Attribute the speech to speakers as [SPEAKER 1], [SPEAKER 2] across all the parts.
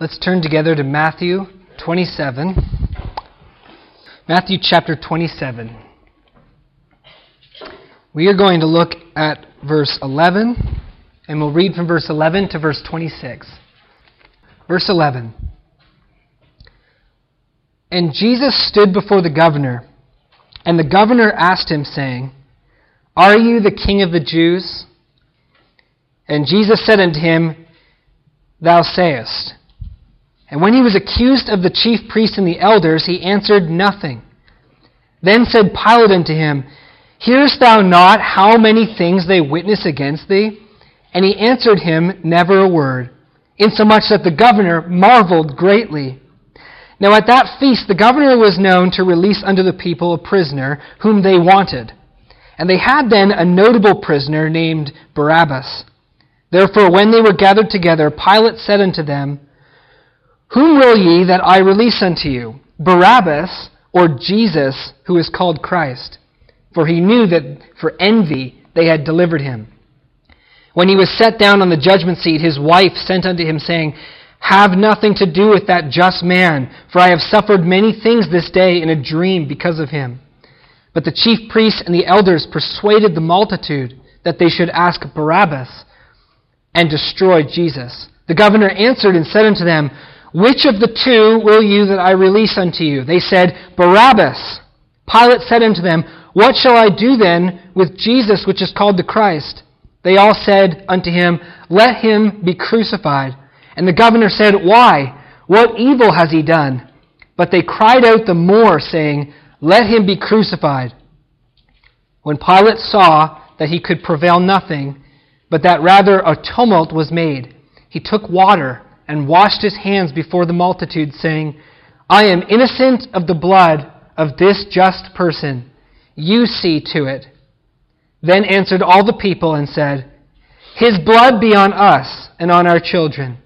[SPEAKER 1] Let's turn together to Matthew 27. Matthew chapter 27. We are going to look at verse 11, and we'll read from verse 11 to verse 26. Verse 11. And Jesus stood before the governor, and the governor asked him, saying, Are you the king of the Jews? And Jesus said unto him, Thou sayest. And when he was accused of the chief priests and the elders, he answered nothing. Then said Pilate unto him, Hearest thou not how many things they witness against thee? And he answered him never a word, insomuch that the governor marveled greatly. Now at that feast the governor was known to release unto the people a prisoner whom they wanted. And they had then a notable prisoner named Barabbas. Therefore when they were gathered together, Pilate said unto them, whom will ye that I release unto you? Barabbas or Jesus, who is called Christ? For he knew that for envy they had delivered him. When he was set down on the judgment seat, his wife sent unto him, saying, Have nothing to do with that just man, for I have suffered many things this day in a dream because of him. But the chief priests and the elders persuaded the multitude that they should ask Barabbas and destroy Jesus. The governor answered and said unto them, which of the two will you that I release unto you? They said, Barabbas. Pilate said unto them, What shall I do then with Jesus, which is called the Christ? They all said unto him, Let him be crucified. And the governor said, Why? What evil has he done? But they cried out the more, saying, Let him be crucified. When Pilate saw that he could prevail nothing, but that rather a tumult was made, he took water and washed his hands before the multitude, saying, I am innocent of the blood of this just person. You see to it. Then answered all the people and said, His blood be on us and on our children.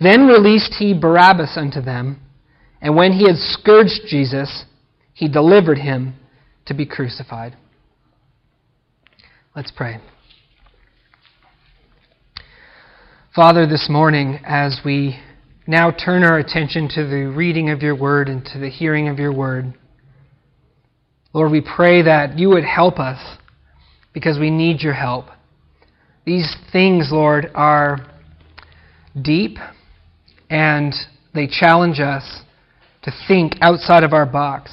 [SPEAKER 1] Then released he Barabbas unto them, and when he had scourged Jesus, he delivered him to be crucified. Let's pray. Father, this morning, as we now turn our attention to the reading of your word and to the hearing of your word, Lord, we pray that you would help us because we need your help. These things, Lord, are deep and they challenge us to think outside of our box.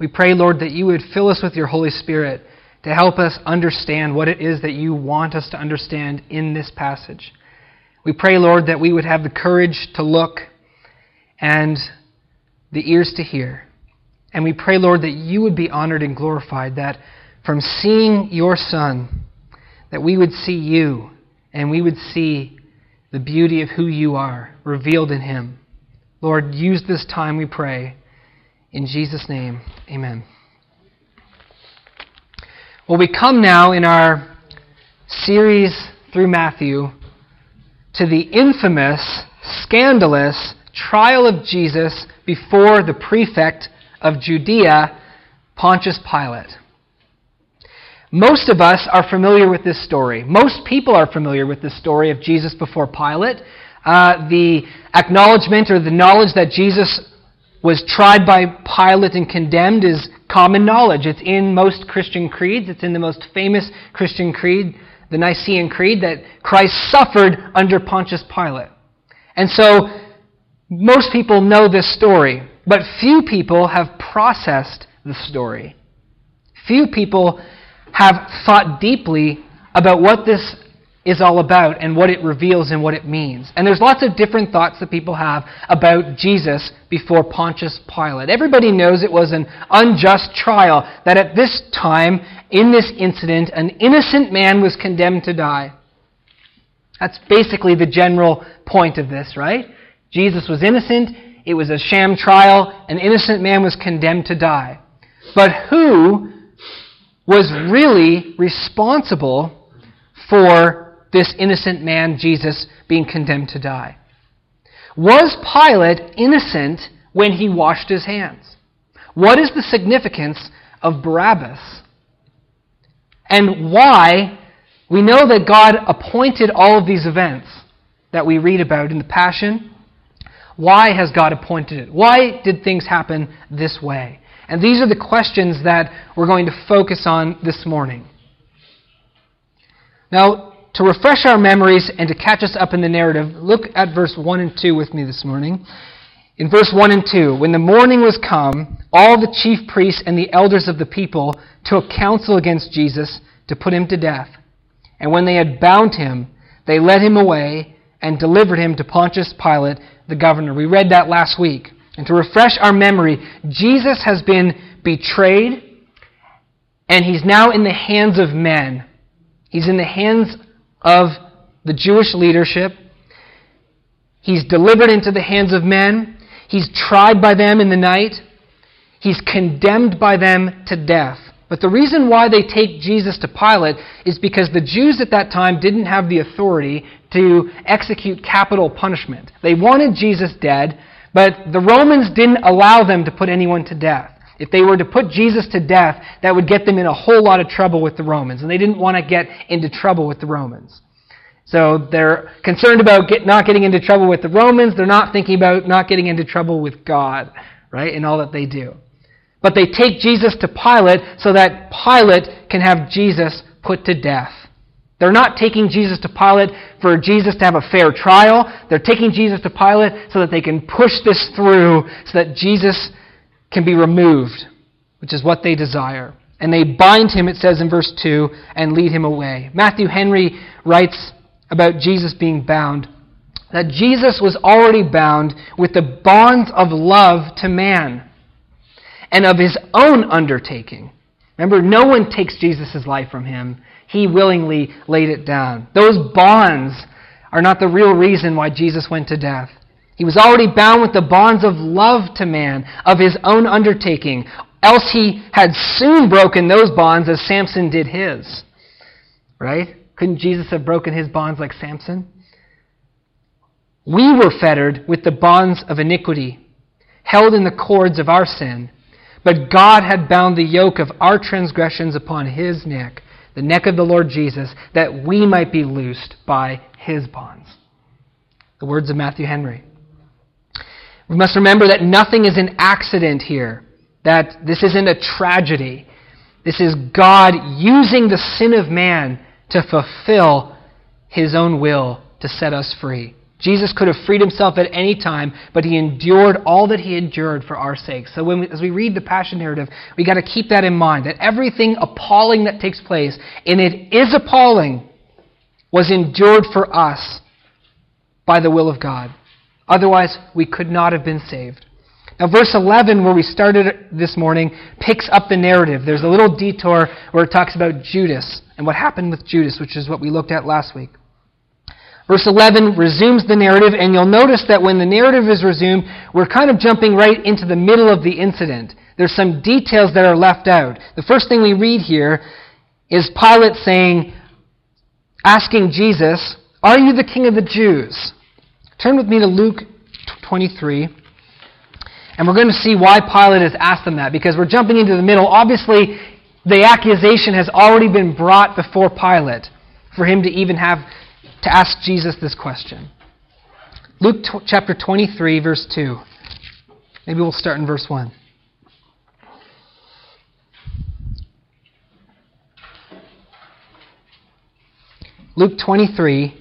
[SPEAKER 1] We pray, Lord, that you would fill us with your Holy Spirit to help us understand what it is that you want us to understand in this passage. We pray, Lord, that we would have the courage to look and the ears to hear. And we pray, Lord, that you would be honored and glorified, that from seeing your Son, that we would see you and we would see the beauty of who you are revealed in him. Lord, use this time, we pray. In Jesus' name, amen. Well, we come now in our series through Matthew to the infamous, scandalous trial of Jesus before the prefect of Judea, Pontius Pilate. Most of us are familiar with this story. Most people are familiar with this story of Jesus before Pilate. Uh, the acknowledgement or the knowledge that Jesus was tried by Pilate and condemned is common knowledge. It's in most Christian creeds. It's in the most famous Christian creed, the Nicene Creed, that Christ suffered under Pontius Pilate. And so, most people know this story, but few people have processed the story. Few people have thought deeply about what this is all about and what it reveals and what it means. And there's lots of different thoughts that people have about Jesus before Pontius Pilate. Everybody knows it was an unjust trial, that at this time, in this incident, an innocent man was condemned to die. That's basically the general point of this, right? Jesus was innocent, it was a sham trial, an innocent man was condemned to die. But who was really responsible for this innocent man, Jesus, being condemned to die. Was Pilate innocent when he washed his hands? What is the significance of Barabbas? And why? We know that God appointed all of these events that we read about in the Passion, Why has God appointed it? Why did things happen this way? And these are the questions that we're going to focus on this morning. Now, to refresh our memories and to catch us up in the narrative, look at verse 1 and 2 with me this morning. In verse 1 and 2, when the morning was come, all the chief priests and the elders of the people took counsel against Jesus to put him to death. And when they had bound him, they led him away and delivered him to Pontius Pilate, the governor. We read that last week. And to refresh our memory, Jesus has been betrayed, and he's now in the hands of men. He's in the hands of the Jewish leadership. He's delivered into the hands of men. He's tried by them in the night. He's condemned by them to death. But the reason why they take Jesus to Pilate is because the Jews at that time didn't have the authority to execute capital punishment. They wanted Jesus dead, but the Romans didn't allow them to put anyone to death. If they were to put Jesus to death, that would get them in a whole lot of trouble with the Romans, and they didn't want to get into trouble with the Romans. So they're concerned about get, not getting into trouble with the Romans. They're not thinking about not getting into trouble with God, right, in all that they do. But they take Jesus to Pilate so that Pilate can have Jesus put to death. They're not taking Jesus to Pilate for Jesus to have a fair trial. They're taking Jesus to Pilate so that they can push this through so that Jesus can be removed, which is what they desire. And they bind him, it says in verse 2, and lead him away. Matthew Henry writes about Jesus being bound that Jesus was already bound with the bonds of love to man and of his own undertaking. Remember, no one takes Jesus' life from him. He willingly laid it down. Those bonds are not the real reason why Jesus went to death. He was already bound with the bonds of love to man, of his own undertaking. Else he had soon broken those bonds as Samson did his. Right? Couldn't Jesus have broken his bonds like Samson? We were fettered with the bonds of iniquity, held in the cords of our sin. But God had bound the yoke of our transgressions upon his neck, the neck of the Lord Jesus, that we might be loosed by his bonds. The words of Matthew Henry. We must remember that nothing is an accident here, that this isn't a tragedy. This is God using the sin of man to fulfill his own will to set us free. Jesus could have freed himself at any time, but he endured all that he endured for our sake. So we, as we read the Passion narrative, we got to keep that in mind that everything appalling that takes place, and it is appalling, was endured for us by the will of God. Otherwise, we could not have been saved. Now, verse 11, where we started this morning, picks up the narrative. There's a little detour where it talks about Judas and what happened with Judas, which is what we looked at last week. Verse 11 resumes the narrative, and you'll notice that when the narrative is resumed, we're kind of jumping right into the middle of the incident. There's some details that are left out. The first thing we read here is Pilate saying, asking Jesus, Are you the king of the Jews? Turn with me to Luke 23. And we're going to see why Pilate has asked them that, because we're jumping into the middle. Obviously, the accusation has already been brought before Pilate for him to even have to ask Jesus this question. Luke t- chapter 23, verse 2. Maybe we'll start in verse 1. Luke 23,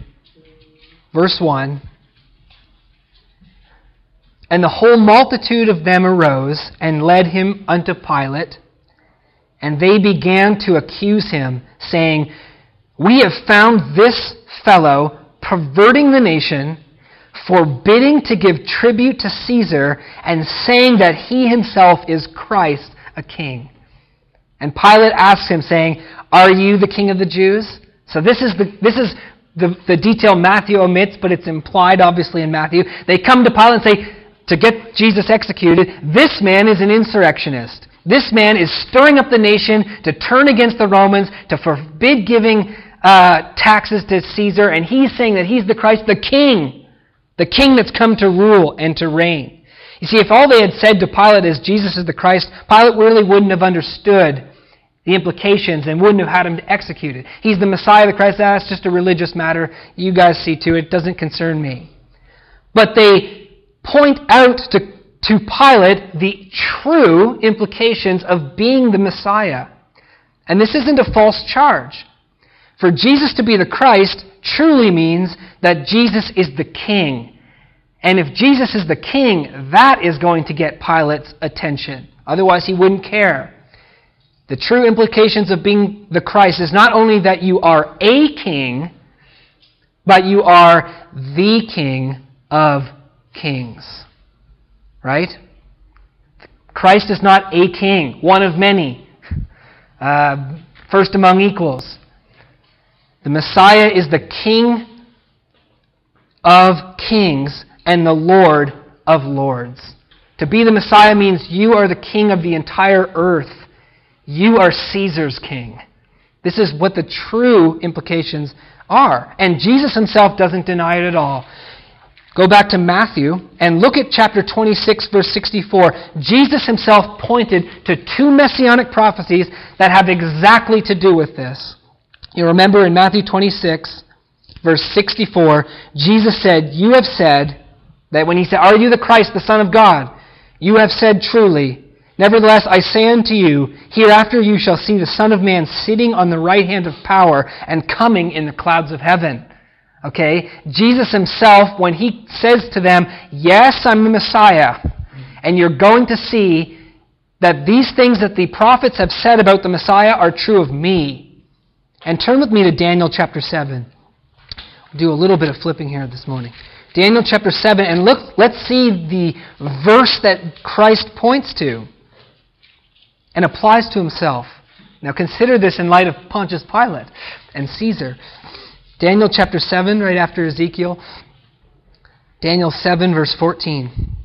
[SPEAKER 1] verse 1. And the whole multitude of them arose and led him unto Pilate, and they began to accuse him, saying, We have found this fellow perverting the nation, forbidding to give tribute to Caesar, and saying that he himself is Christ, a king. And Pilate asks him, saying, Are you the king of the Jews? So this is the, this is the, the detail Matthew omits, but it's implied obviously in Matthew. They come to Pilate and say, to get Jesus executed, this man is an insurrectionist. This man is stirring up the nation to turn against the Romans, to forbid giving uh, taxes to Caesar, and he's saying that he's the Christ, the king, the king that's come to rule and to reign. You see, if all they had said to Pilate is Jesus is the Christ, Pilate really wouldn't have understood the implications and wouldn't have had him executed. He's the Messiah, the Christ. That's just a religious matter. You guys see to it. It doesn't concern me. But they point out to, to Pilate the true implications of being the Messiah. And this isn't a false charge. For Jesus to be the Christ truly means that Jesus is the king. And if Jesus is the king, that is going to get Pilate's attention. Otherwise, he wouldn't care. The true implications of being the Christ is not only that you are a king, but you are the king of kings. Right? Christ is not a king, one of many, uh, first among equals. The Messiah is the King of kings and the Lord of lords. To be the Messiah means you are the king of the entire earth. You are Caesar's king. This is what the true implications are. And Jesus himself doesn't deny it at all. Go back to Matthew and look at chapter 26, verse 64. Jesus himself pointed to two messianic prophecies that have exactly to do with this. You remember in Matthew 26, verse 64, Jesus said, You have said, that when he said, Are you the Christ, the Son of God? You have said truly. Nevertheless, I say unto you, hereafter you shall see the Son of Man sitting on the right hand of power and coming in the clouds of heaven. Okay? Jesus himself, when he says to them, Yes, I'm the Messiah, and you're going to see that these things that the prophets have said about the Messiah are true of me. And turn with me to Daniel chapter 7. We'll do a little bit of flipping here this morning. Daniel chapter 7, and look, let's see the verse that Christ points to and applies to himself. Now consider this in light of Pontius Pilate and Caesar. Daniel chapter 7, right after Ezekiel. Daniel 7, verse 14.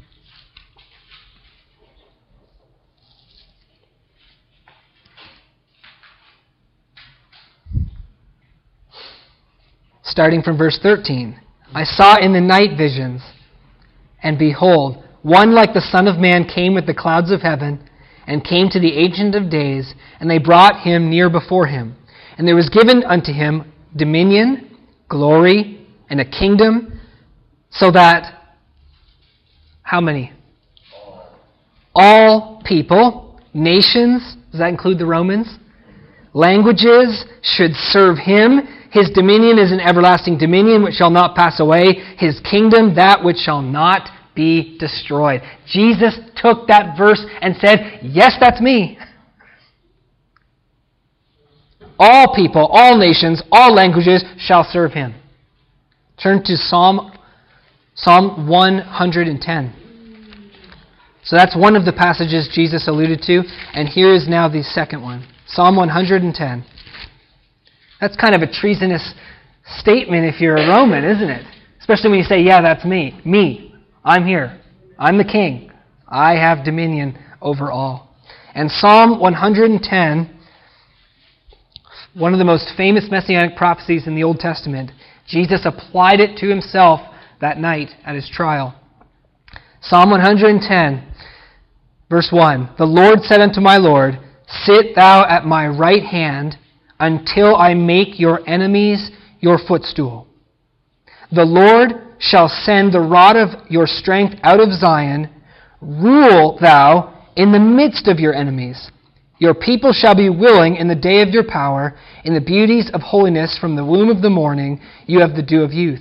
[SPEAKER 1] starting from verse 13. I saw in the night visions, and behold, one like the Son of Man came with the clouds of heaven, and came to the Ancient of Days, and they brought him near before him. And there was given unto him dominion, glory, and a kingdom, so that, how many? All people, nations, does that include the Romans? Languages should serve him his dominion is an everlasting dominion which shall not pass away. His kingdom, that which shall not be destroyed. Jesus took that verse and said, Yes, that's me. All people, all nations, all languages shall serve him. Turn to Psalm, Psalm 110. So that's one of the passages Jesus alluded to, and here is now the second one Psalm 110. That's kind of a treasonous statement if you're a Roman, isn't it? Especially when you say, yeah, that's me. Me. I'm here. I'm the king. I have dominion over all. And Psalm 110, one of the most famous messianic prophecies in the Old Testament, Jesus applied it to himself that night at his trial. Psalm 110, verse 1 The Lord said unto my Lord, Sit thou at my right hand until I make your enemies your footstool. The Lord shall send the rod of your strength out of Zion. Rule thou in the midst of your enemies. Your people shall be willing in the day of your power. In the beauties of holiness from the womb of the morning, you have the dew of youth.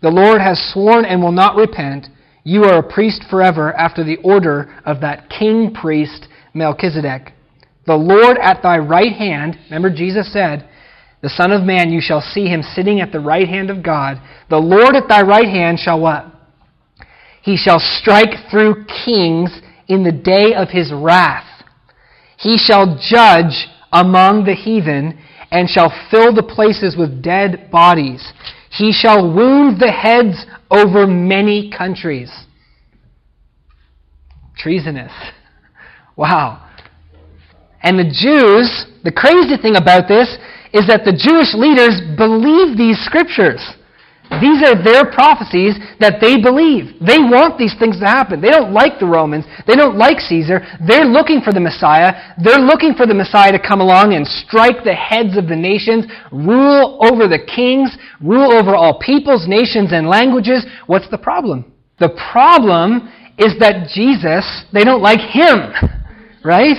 [SPEAKER 1] The Lord has sworn and will not repent. You are a priest forever after the order of that king priest Melchizedek. The Lord at thy right hand, remember Jesus said, the Son of Man, you shall see him sitting at the right hand of God. The Lord at thy right hand shall what? He shall strike through kings in the day of his wrath. He shall judge among the heathen and shall fill the places with dead bodies. He shall wound the heads over many countries. Treasonous. Wow. And the Jews, the crazy thing about this is that the Jewish leaders believe these scriptures. These are their prophecies that they believe. They want these things to happen. They don't like the Romans. They don't like Caesar. They're looking for the Messiah. They're looking for the Messiah to come along and strike the heads of the nations, rule over the kings, rule over all peoples, nations, and languages. What's the problem? The problem is that Jesus, they don't like him, right?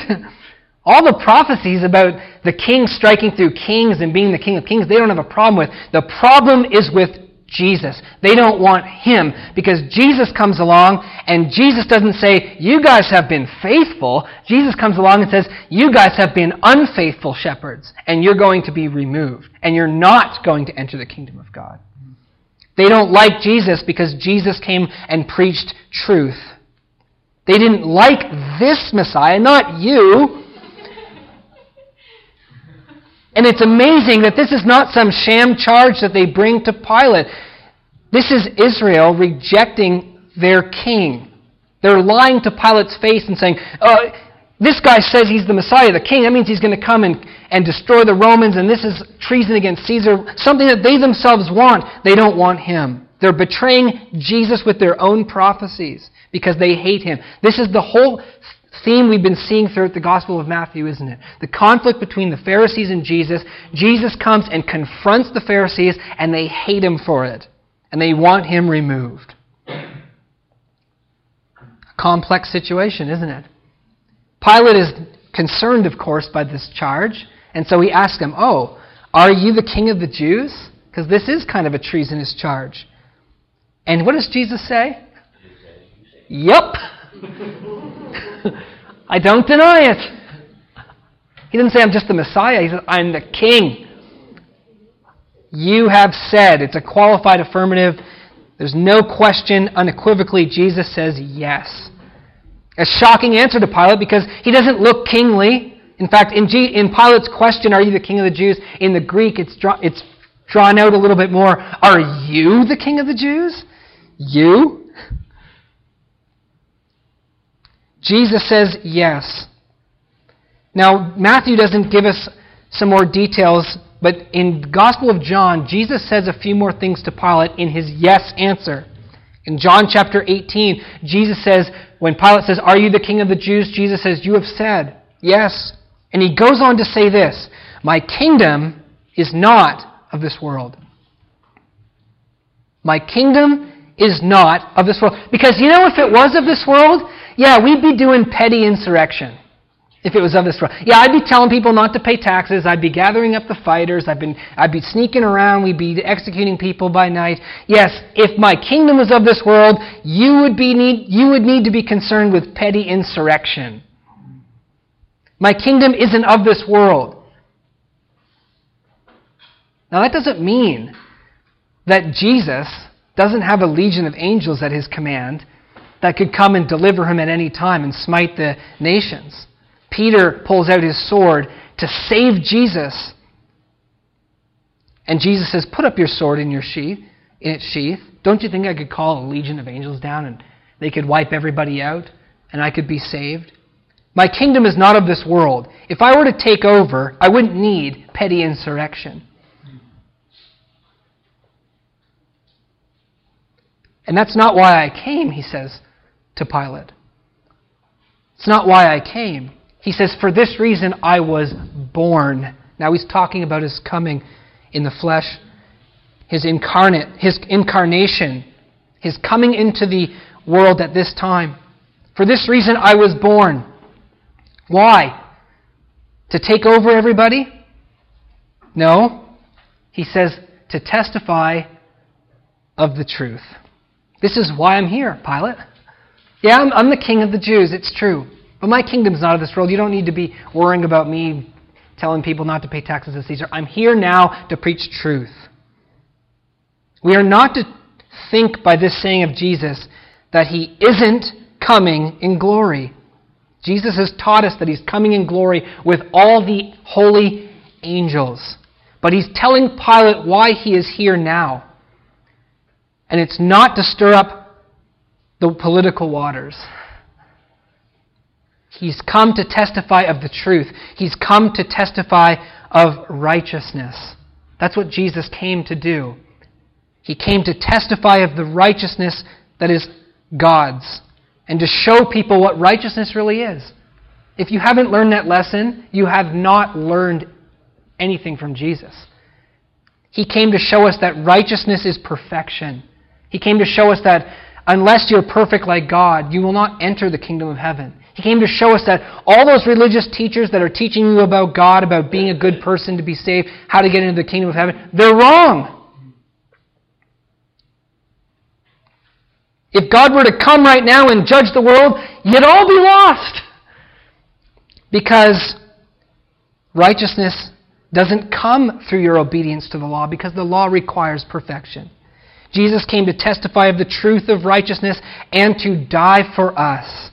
[SPEAKER 1] All the prophecies about the king striking through kings and being the king of kings, they don't have a problem with. The problem is with Jesus. They don't want him because Jesus comes along and Jesus doesn't say, You guys have been faithful. Jesus comes along and says, You guys have been unfaithful shepherds and you're going to be removed and you're not going to enter the kingdom of God. They don't like Jesus because Jesus came and preached truth. They didn't like this Messiah, not you. And it's amazing that this is not some sham charge that they bring to Pilate. This is Israel rejecting their king. They're lying to Pilate's face and saying, uh, this guy says he's the Messiah, the king. That means he's going to come and, and destroy the Romans, and this is treason against Caesar, something that they themselves want. They don't want him. They're betraying Jesus with their own prophecies because they hate him. This is the whole theme we've been seeing throughout the Gospel of Matthew, isn't it? The conflict between the Pharisees and Jesus. Jesus comes and confronts the Pharisees, and they hate him for it. And they want him removed. A complex situation, isn't it? Pilate is concerned, of course, by this charge, and so he asks him, Oh, are you the king of the Jews? Because this is kind of a treasonous charge. And what does Jesus say? Yup. I don't deny it. He didn't say, I'm just the Messiah. He said, I'm the king. You have said. It's a qualified affirmative. There's no question. Unequivocally, Jesus says yes. A shocking answer to Pilate because he doesn't look kingly. In fact, in, G- in Pilate's question, Are you the king of the Jews? In the Greek, it's, draw- it's drawn out a little bit more. Are you the king of the Jews? You? Jesus says yes. Now, Matthew doesn't give us some more details, but in Gospel of John, Jesus says a few more things to Pilate in his yes answer. In John chapter 18, Jesus says, when Pilate says, Are you the king of the Jews? Jesus says, You have said, Yes. And he goes on to say this My kingdom is not of this world. My kingdom is not of this world. Because you know, if it was of this world, yeah, we'd be doing petty insurrection if it was of this world. Yeah, I'd be telling people not to pay taxes. I'd be gathering up the fighters. I'd, been, I'd be sneaking around. We'd be executing people by night. Yes, if my kingdom was of this world, you would, be need, you would need to be concerned with petty insurrection. My kingdom isn't of this world. Now, that doesn't mean that Jesus doesn't have a legion of angels at his command that could come and deliver him at any time and smite the nations. Peter pulls out his sword to save Jesus. And Jesus says, Put up your sword in your sheath, in its sheath. Don't you think I could call a legion of angels down and they could wipe everybody out and I could be saved? My kingdom is not of this world. If I were to take over, I wouldn't need petty insurrection. And that's not why I came, he says to Pilate. It's not why I came. He says, For this reason I was born. Now he's talking about his coming in the flesh, his incarnate, his incarnation, his coming into the world at this time. For this reason I was born. Why? To take over everybody? No. He says, to testify of the truth. This is why I'm here, Pilate. Yeah, I'm, I'm the king of the Jews, it's true. But my kingdom's not of this world. You don't need to be worrying about me telling people not to pay taxes to Caesar. I'm here now to preach truth. We are not to think by this saying of Jesus that he isn't coming in glory. Jesus has taught us that he's coming in glory with all the holy angels. But he's telling Pilate why he is here now. And it's not to stir up the political waters. He's come to testify of the truth. He's come to testify of righteousness. That's what Jesus came to do. He came to testify of the righteousness that is God's and to show people what righteousness really is. If you haven't learned that lesson, you have not learned anything from Jesus. He came to show us that righteousness is perfection. He came to show us that unless you're perfect like God, you will not enter the kingdom of heaven. He came to show us that all those religious teachers that are teaching you about God, about being a good person to be saved, how to get into the kingdom of heaven, they're wrong. If God were to come right now and judge the world, you'd all be lost. Because righteousness doesn't come through your obedience to the law, because the law requires perfection. Jesus came to testify of the truth of righteousness and to die for us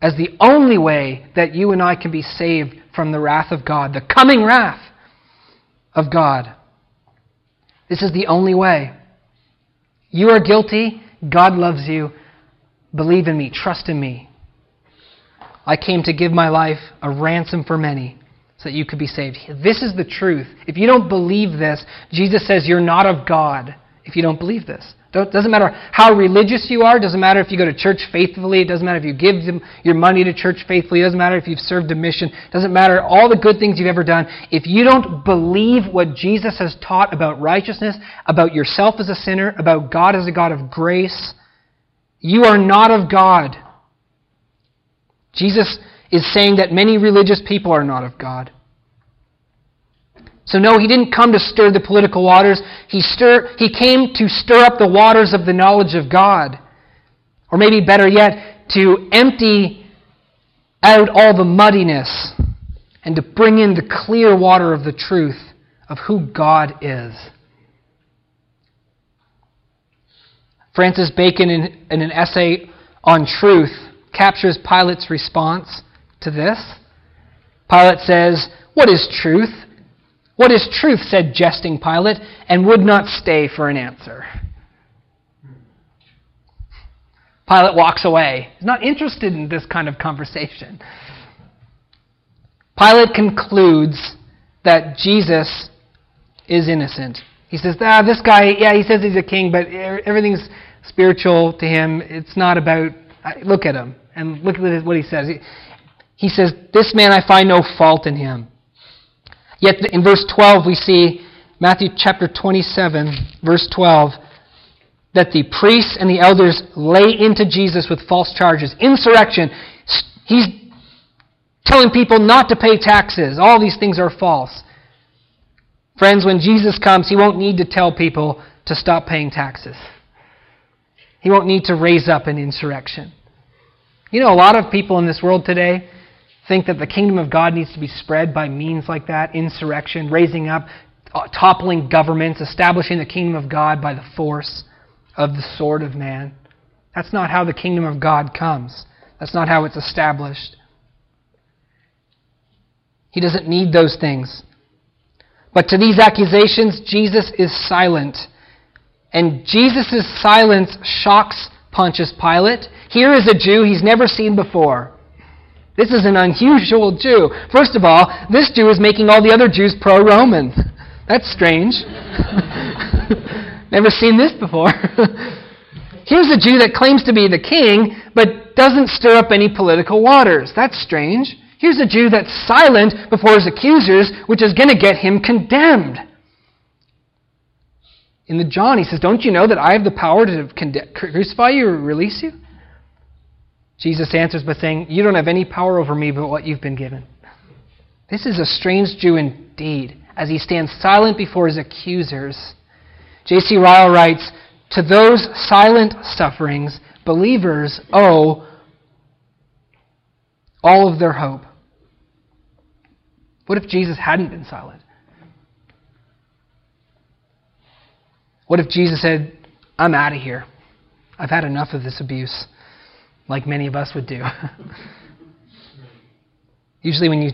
[SPEAKER 1] as the only way that you and I can be saved from the wrath of God, the coming wrath of God. This is the only way. You are guilty. God loves you. Believe in me. Trust in me. I came to give my life a ransom for many so that you could be saved. This is the truth. If you don't believe this, Jesus says you're not of God if you don't believe this. It doesn't matter how religious you are. It doesn't matter if you go to church faithfully. It doesn't matter if you give your money to church faithfully. It doesn't matter if you've served a mission. It doesn't matter all the good things you've ever done. If you don't believe what Jesus has taught about righteousness, about yourself as a sinner, about God as a God of grace, you are not of God. Jesus is saying that many religious people are not of God. So, no, he didn't come to stir the political waters. He, stir, he came to stir up the waters of the knowledge of God. Or maybe better yet, to empty out all the muddiness and to bring in the clear water of the truth of who God is. Francis Bacon, in, in an essay on truth, captures Pilate's response to this. Pilate says, What is truth? What is truth? said jesting Pilate, and would not stay for an answer. Pilate walks away. He's not interested in this kind of conversation. Pilate concludes that Jesus is innocent. He says, ah, this guy, yeah, he says he's a king, but everything's spiritual to him. It's not about, look at him. And look at what he says. He says, This man I find no fault in him. Yet in verse 12, we see Matthew chapter 27, verse 12, that the priests and the elders lay into Jesus with false charges. Insurrection. He's telling people not to pay taxes. All these things are false. Friends, when Jesus comes, he won't need to tell people to stop paying taxes. He won't need to raise up an insurrection. You know, a lot of people in this world today, think that the kingdom of God needs to be spread by means like that insurrection, raising up, uh, toppling governments, establishing the kingdom of God by the force of the sword of man. That's not how the kingdom of God comes. That's not how it's established. He doesn't need those things. But to these accusations, Jesus is silent. And Jesus' silence shocks Pontius Pilate. Here is a Jew he's never seen before. This is an unusual Jew. First of all, this Jew is making all the other Jews pro Roman. That's strange. Never seen this before. Here's a Jew that claims to be the king, but doesn't stir up any political waters. That's strange. Here's a Jew that's silent before his accusers, which is going to get him condemned. In the John, he says, Don't you know that I have the power to crucify you or release you? Jesus answers by saying, You don't have any power over me but what you've been given. This is a strange Jew indeed, as he stands silent before his accusers. J.C. Ryle writes, To those silent sufferings, believers owe all of their hope. What if Jesus hadn't been silent? What if Jesus said, I'm out of here? I've had enough of this abuse like many of us would do. Usually, when you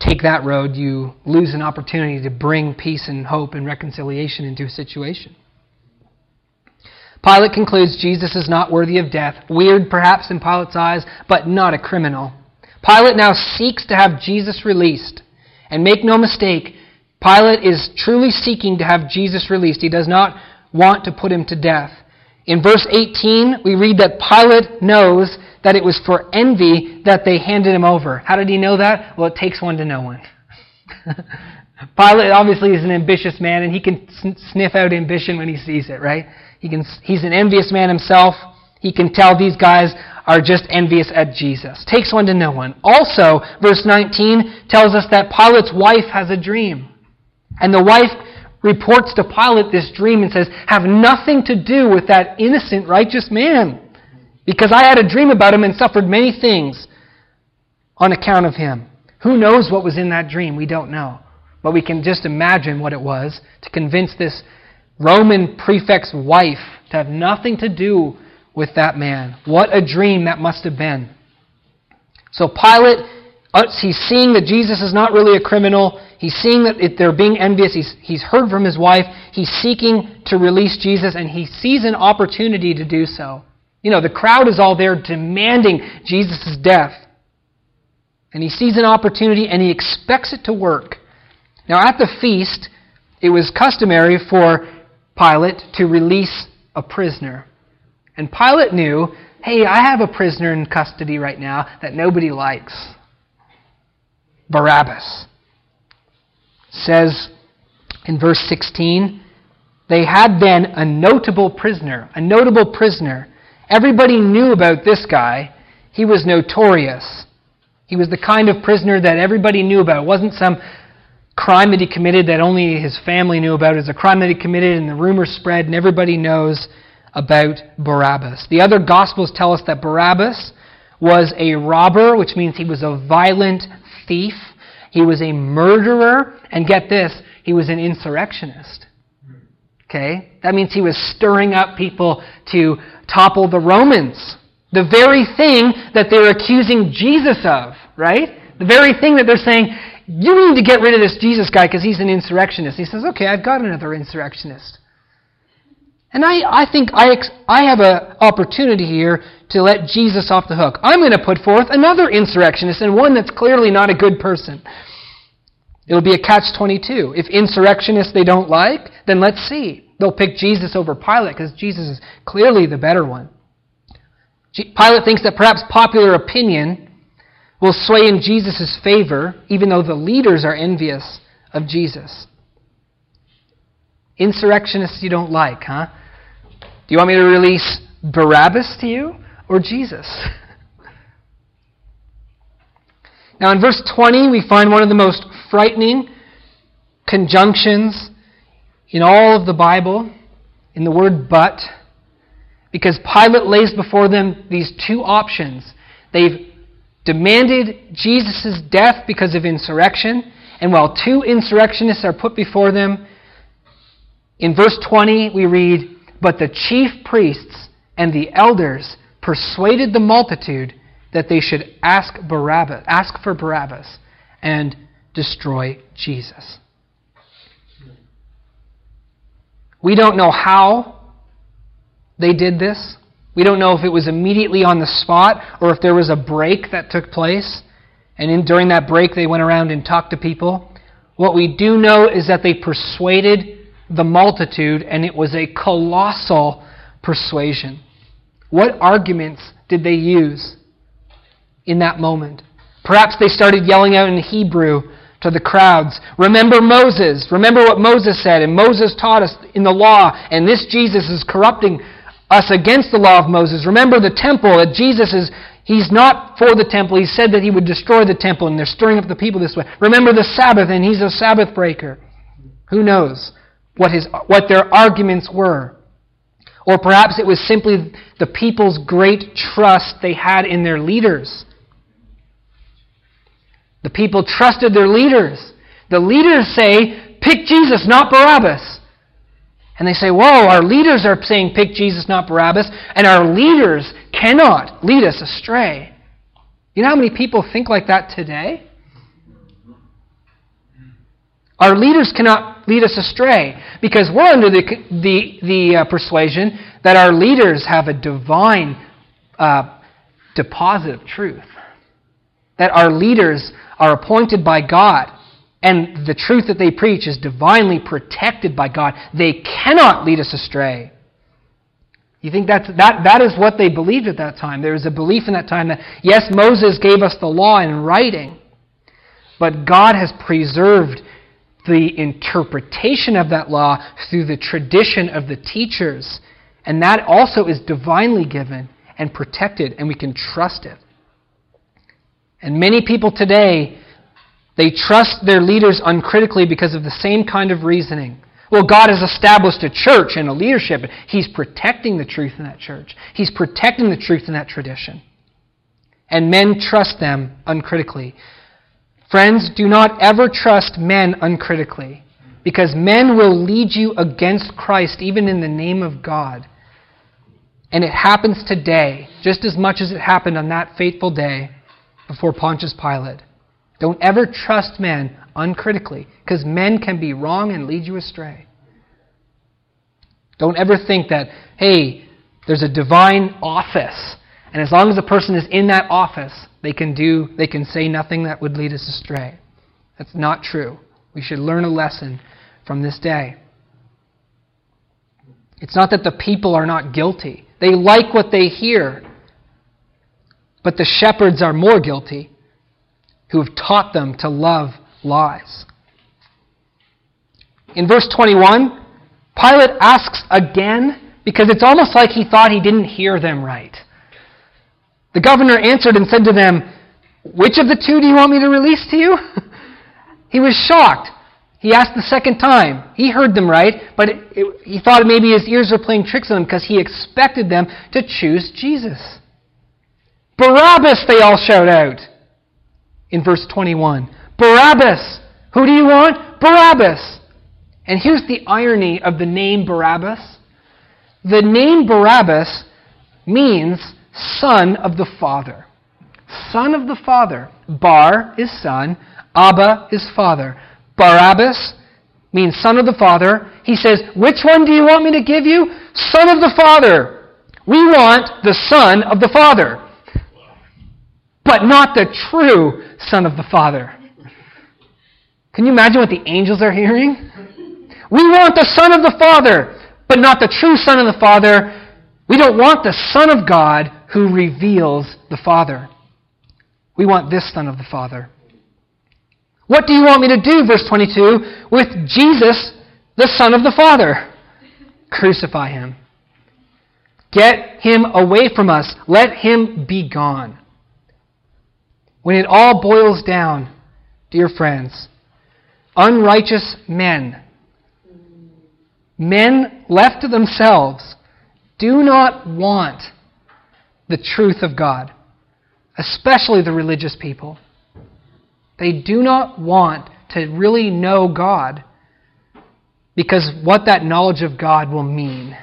[SPEAKER 1] take that road, you lose an opportunity to bring peace and hope and reconciliation into a situation. Pilate concludes Jesus is not worthy of death. Weird, perhaps, in Pilate's eyes, but not a criminal. Pilate now seeks to have Jesus released. And make no mistake, Pilate is truly seeking to have Jesus released. He does not want to put him to death. In verse 18, we read that Pilate knows that it was for envy that they handed him over. How did he know that? Well, it takes one to know one. Pilate obviously is an ambitious man, and he can sniff out ambition when he sees it, right? He can, he's an envious man himself. He can tell these guys are just envious at Jesus. Takes one to know one. Also, verse 19 tells us that Pilate's wife has a dream. And the wife reports to Pilate this dream and says, Have nothing to do with that innocent, righteous man. Because I had a dream about him and suffered many things on account of him. Who knows what was in that dream? We don't know. But we can just imagine what it was to convince this Roman prefect's wife to have nothing to do with that man. What a dream that must have been. So Pilate, uh, he's seeing that Jesus is not really a criminal. He's seeing that they're being envious. He's, he's heard from his wife. He's seeking to release Jesus, and he sees an opportunity to do so. You know, the crowd is all there demanding Jesus' death. And he sees an opportunity and he expects it to work. Now, at the feast, it was customary for Pilate to release a prisoner. And Pilate knew hey, I have a prisoner in custody right now that nobody likes Barabbas. Says in verse 16, they had then a notable prisoner, a notable prisoner. Everybody knew about this guy. He was notorious. He was the kind of prisoner that everybody knew about. It wasn't some crime that he committed that only his family knew about. It was a crime that he committed and the rumor spread and everybody knows about Barabbas. The other Gospels tell us that Barabbas was a robber, which means he was a violent thief. He was a murderer. And get this, he was an insurrectionist. Okay? That means he was stirring up people to topple the Romans. The very thing that they're accusing Jesus of, right? The very thing that they're saying, you need to get rid of this Jesus guy because he's an insurrectionist. He says, okay, I've got another insurrectionist. And I, I think I, I have an opportunity here to let Jesus off the hook. I'm going to put forth another insurrectionist and one that's clearly not a good person. It'll be a catch 22. If insurrectionists they don't like, then let's see. They'll pick Jesus over Pilate because Jesus is clearly the better one. Pilate thinks that perhaps popular opinion will sway in Jesus' favor, even though the leaders are envious of Jesus. Insurrectionists you don't like, huh? Do you want me to release Barabbas to you or Jesus? now, in verse 20, we find one of the most frightening conjunctions in all of the Bible in the word but, because Pilate lays before them these two options. They've demanded Jesus' death because of insurrection, and while two insurrectionists are put before them, in verse 20 we read, But the chief priests and the elders persuaded the multitude that they should ask Barabbas, ask for Barabbas and destroy Jesus. We don't know how they did this. We don't know if it was immediately on the spot or if there was a break that took place. And in, during that break, they went around and talked to people. What we do know is that they persuaded the multitude, and it was a colossal persuasion. What arguments did they use in that moment? Perhaps they started yelling out in Hebrew to the crowds. Remember Moses. Remember what Moses said. And Moses taught us in the law. And this Jesus is corrupting us against the law of Moses. Remember the temple that Jesus is, he's not for the temple. He said that he would destroy the temple and they're stirring up the people this way. Remember the Sabbath and he's a Sabbath breaker. Who knows what his, what their arguments were. Or perhaps it was simply the people's great trust they had in their leaders. The people trusted their leaders. The leaders say, pick Jesus, not Barabbas. And they say, whoa, our leaders are saying pick Jesus, not Barabbas, and our leaders cannot lead us astray. You know how many people think like that today? Our leaders cannot lead us astray because we're under the, the, the uh, persuasion that our leaders have a divine uh, deposit of truth. That our leaders are appointed by God and the truth that they preach is divinely protected by God. They cannot lead us astray. You think that's, that, that is what they believed at that time. There was a belief in that time that, yes, Moses gave us the law in writing, but God has preserved the interpretation of that law through the tradition of the teachers And that also is divinely given and protected, and we can trust it. And many people today, they trust their leaders uncritically because of the same kind of reasoning. Well, God has established a church and a leadership. He's protecting the truth in that church. He's protecting the truth in that tradition. And men trust them uncritically. Friends, do not ever trust men uncritically because men will lead you against Christ even in the name of God. And it happens today, just as much as it happened on that fateful day before Pontius Pilate. Don't ever trust men uncritically, because men can be wrong and lead you astray. Don't ever think that, hey, there's a divine office, and as long as a person is in that office, they can do they can say nothing that would lead us astray. That's not true. We should learn a lesson from this day. It's not that the people are not guilty. They like what they hear. But the shepherds are more guilty who have taught them to love lies. In verse 21, Pilate asks again because it's almost like he thought he didn't hear them right. The governor answered and said to them, Which of the two do you want me to release to you? he was shocked. He asked the second time. He heard them right, but it, it, he thought maybe his ears were playing tricks on him because he expected them to choose Jesus. Barabbas, they all shout out in verse 21. Barabbas! Who do you want? Barabbas! And here's the irony of the name Barabbas. The name Barabbas means son of the Father. Son of the Father. Bar is son, Abba is father. Barabbas means son of the Father. He says, Which one do you want me to give you? Son of the Father. We want the Son of the Father, but not the true Son of the Father. Can you imagine what the angels are hearing? We want the Son of the Father, but not the true Son of the Father. We don't want the Son of God who reveals the Father. We want this Son of the Father. What do you want me to do, verse 22, with Jesus, the Son of the Father? Crucify him. Get him away from us. Let him be gone. When it all boils down, dear friends, unrighteous men, men left to themselves, do not want the truth of God, especially the religious people. They do not want to really know God because what that knowledge of God will mean.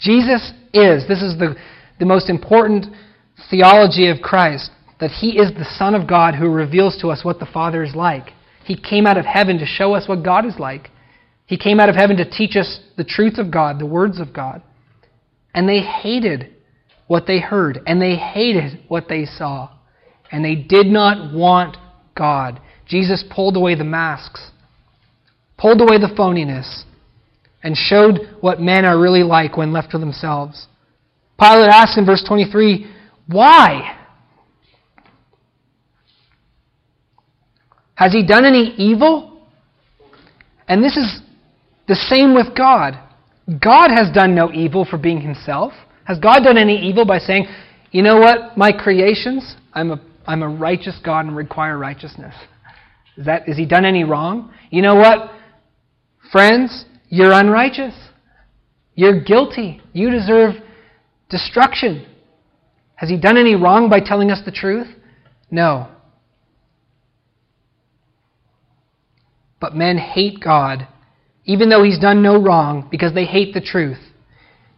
[SPEAKER 1] Jesus is, this is the, the most important theology of Christ, that He is the Son of God who reveals to us what the Father is like. He came out of heaven to show us what God is like. He came out of heaven to teach us the truth of God, the words of God. And they hated what they heard, and they hated what they saw. And they did not want God. Jesus pulled away the masks, pulled away the phoniness, and showed what men are really like when left to themselves. Pilate asks in verse 23, Why? Has he done any evil? And this is the same with God. God has done no evil for being himself. Has God done any evil by saying, you know what, my creations, I'm a I'm a righteous God and require righteousness. Is that has he done any wrong? You know what? Friends, you're unrighteous. You're guilty. You deserve destruction. Has he done any wrong by telling us the truth? No. But men hate God, even though he's done no wrong, because they hate the truth.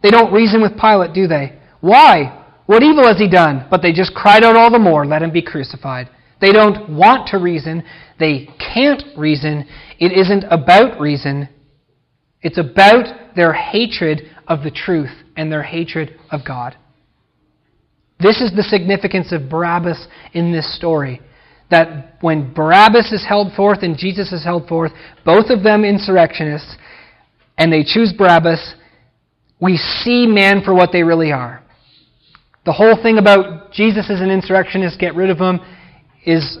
[SPEAKER 1] They don't reason with Pilate, do they? Why? What evil has he done? But they just cried out all the more, let him be crucified. They don't want to reason. They can't reason. It isn't about reason. It's about their hatred of the truth and their hatred of God. This is the significance of Barabbas in this story. That when Barabbas is held forth and Jesus is held forth, both of them insurrectionists, and they choose Barabbas, we see men for what they really are. The whole thing about Jesus as an insurrectionist, get rid of him, is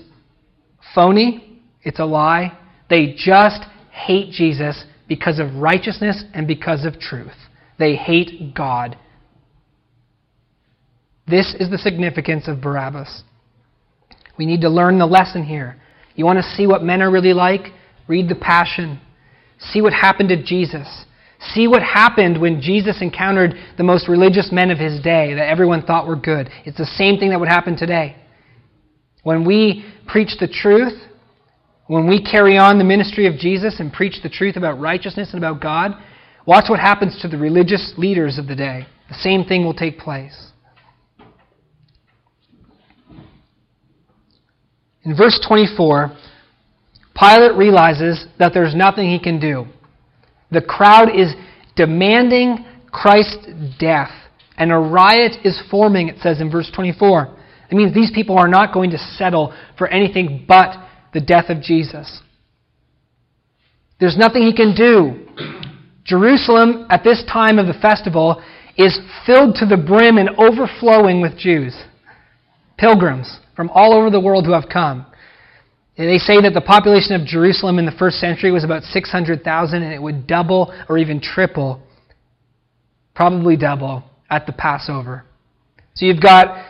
[SPEAKER 1] phony. It's a lie. They just hate Jesus because of righteousness and because of truth. They hate God. This is the significance of Barabbas. We need to learn the lesson here. You want to see what men are really like? Read the Passion. See what happened to Jesus. See what happened when Jesus encountered the most religious men of his day that everyone thought were good. It's the same thing that would happen today. When we preach the truth, when we carry on the ministry of Jesus and preach the truth about righteousness and about God, watch what happens to the religious leaders of the day. The same thing will take place. In verse 24, Pilate realizes that there's nothing he can do. The crowd is demanding Christ's death, and a riot is forming, it says in verse 24. It means these people are not going to settle for anything but the death of Jesus. There's nothing he can do. Jerusalem, at this time of the festival, is filled to the brim and overflowing with Jews, pilgrims from all over the world who have come. They say that the population of Jerusalem in the first century was about 600,000 and it would double or even triple, probably double, at the Passover. So you've got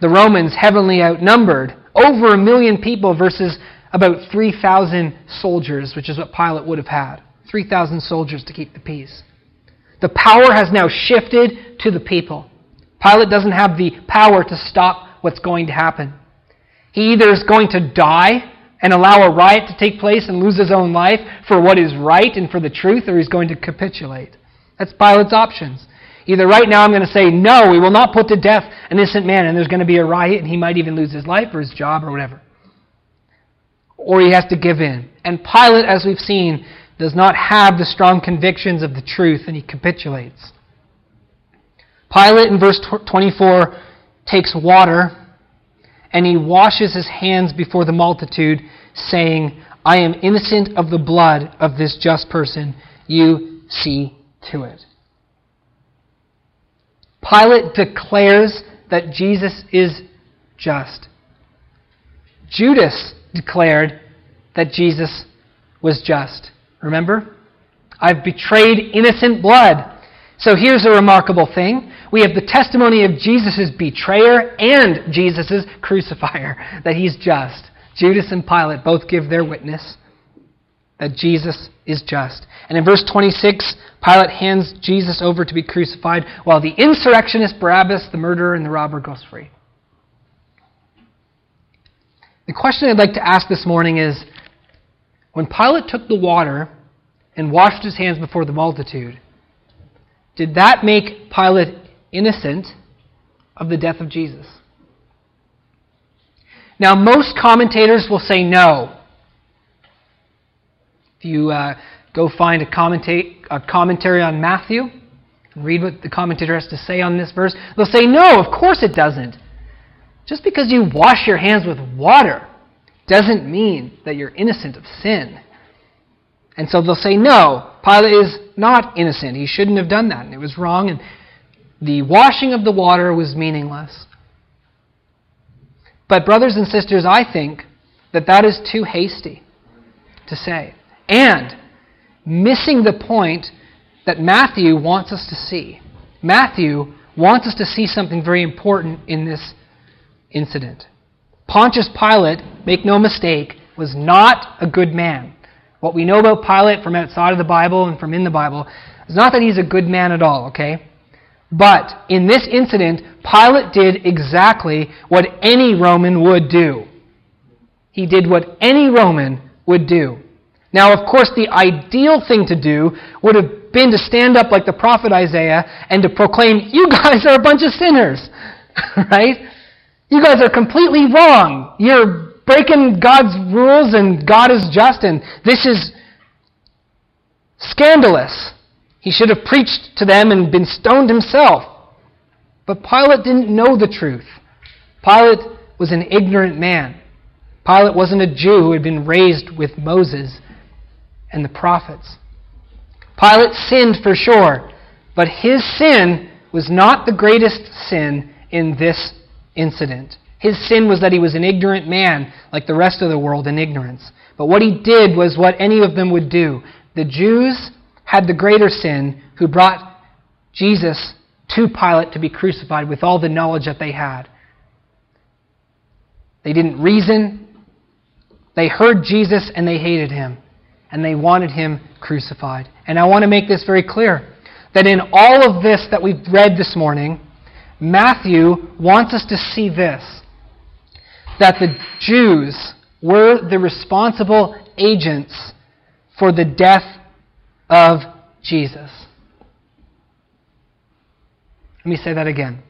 [SPEAKER 1] the Romans heavenly outnumbered, over a million people versus about 3,000 soldiers, which is what Pilate would have had. 3,000 soldiers to keep the peace. The power has now shifted to the people. Pilate doesn't have the power to stop what's going to happen. He either is going to die and allow a riot to take place and lose his own life for what is right and for the truth, or he's going to capitulate. That's Pilate's options. Either right now I'm going to say, no, we will not put to death an innocent man, and there's going to be a riot, and he might even lose his life or his job or whatever. Or he has to give in. And Pilate, as we've seen, does not have the strong convictions of the truth, and he capitulates. Pilate, in verse 24, takes water and he washes his hands before the multitude, saying, I am innocent of the blood of this just person. You see to it. Pilate declares that Jesus is just. Judas declared that Jesus was just. Remember? I've betrayed innocent blood. So here's a remarkable thing. We have the testimony of Jesus' betrayer and Jesus' crucifier, that he's just. Judas and Pilate both give their witness that Jesus is just. And in verse 26, Pilate hands Jesus over to be crucified, while the insurrectionist Barabbas, the murderer, and the robber goes free. The question I'd like to ask this morning is when Pilate took the water and washed his hands before the multitude, did that make Pilate innocent of the death of Jesus? Now, most commentators will say no. If you uh, go find a, a commentary on Matthew and read what the commentator has to say on this verse, they'll say, no, of course it doesn't. Just because you wash your hands with water doesn't mean that you're innocent of sin. And so they'll say, no, Pilate is not innocent. He shouldn't have done that. And it was wrong. And the washing of the water was meaningless. But, brothers and sisters, I think that that is too hasty to say. And missing the point that Matthew wants us to see. Matthew wants us to see something very important in this incident. Pontius Pilate, make no mistake, was not a good man. What we know about Pilate from outside of the Bible and from in the Bible is not that he's a good man at all, okay? But in this incident, Pilate did exactly what any Roman would do. He did what any Roman would do. Now, of course, the ideal thing to do would have been to stand up like the prophet Isaiah and to proclaim, You guys are a bunch of sinners, right? You guys are completely wrong. You're breaking God's rules and God is just and this is scandalous. He should have preached to them and been stoned himself. But Pilate didn't know the truth. Pilate was an ignorant man. Pilate wasn't a Jew who had been raised with Moses and the prophets. Pilate sinned for sure, but his sin was not the greatest sin in this incident. His sin was that he was an ignorant man, like the rest of the world in ignorance. But what he did was what any of them would do. The Jews had the greater sin who brought Jesus to Pilate to be crucified with all the knowledge that they had. They didn't reason. They heard Jesus and they hated him. And they wanted him crucified. And I want to make this very clear that in all of this that we've read this morning, Matthew wants us to see this that the Jews were the responsible agents for the death of Jesus. Let me say that again.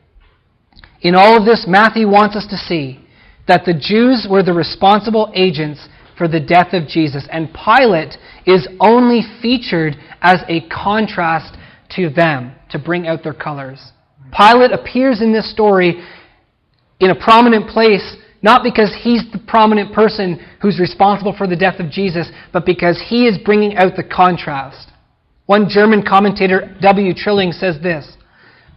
[SPEAKER 1] In all of this, Matthew wants us to see that the Jews were the responsible agents for the death of Jesus, and Pilate is only featured as a contrast to them to bring out their colors. Pilate appears in this story in a prominent place not because he's the prominent person who's responsible for the death of Jesus, but because he is bringing out the contrast. One German commentator, W. Trilling, says this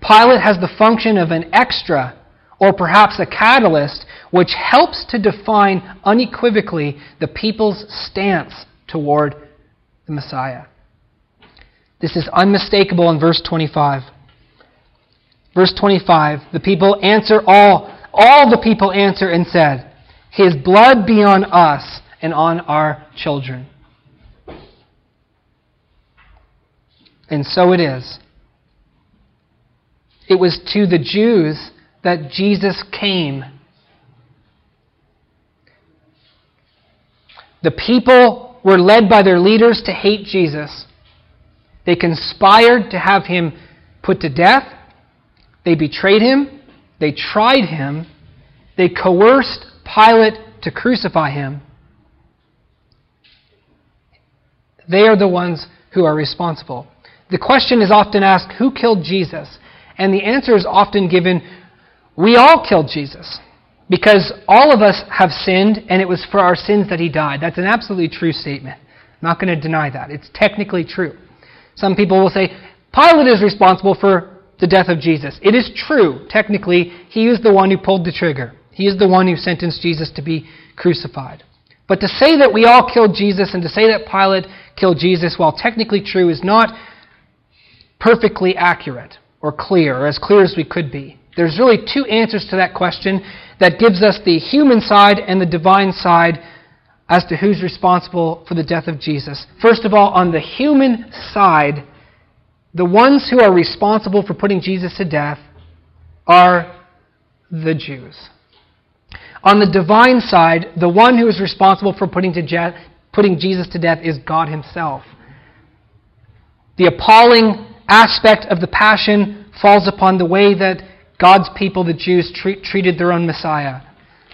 [SPEAKER 1] Pilate has the function of an extra, or perhaps a catalyst, which helps to define unequivocally the people's stance toward the Messiah. This is unmistakable in verse 25. Verse 25 the people answer all, all the people answered and said, His blood be on us and on our children. And so it is. It was to the Jews that Jesus came. The people were led by their leaders to hate Jesus. They conspired to have him put to death. They betrayed him. They tried him. They coerced Pilate to crucify him. They are the ones who are responsible. The question is often asked who killed Jesus? And the answer is often given we all killed Jesus. Because all of us have sinned, and it was for our sins that he died. That's an absolutely true statement. I'm not going to deny that. It's technically true. Some people will say, Pilate is responsible for the death of Jesus. It is true, technically, he is the one who pulled the trigger. He is the one who sentenced Jesus to be crucified. But to say that we all killed Jesus and to say that Pilate killed Jesus, while technically true, is not perfectly accurate or clear, or as clear as we could be. There's really two answers to that question that gives us the human side and the divine side as to who's responsible for the death of Jesus. First of all, on the human side, the ones who are responsible for putting Jesus to death are the Jews. On the divine side, the one who is responsible for putting, je- putting Jesus to death is God Himself. The appalling aspect of the passion falls upon the way that God's people, the Jews, treat, treated their own Messiah.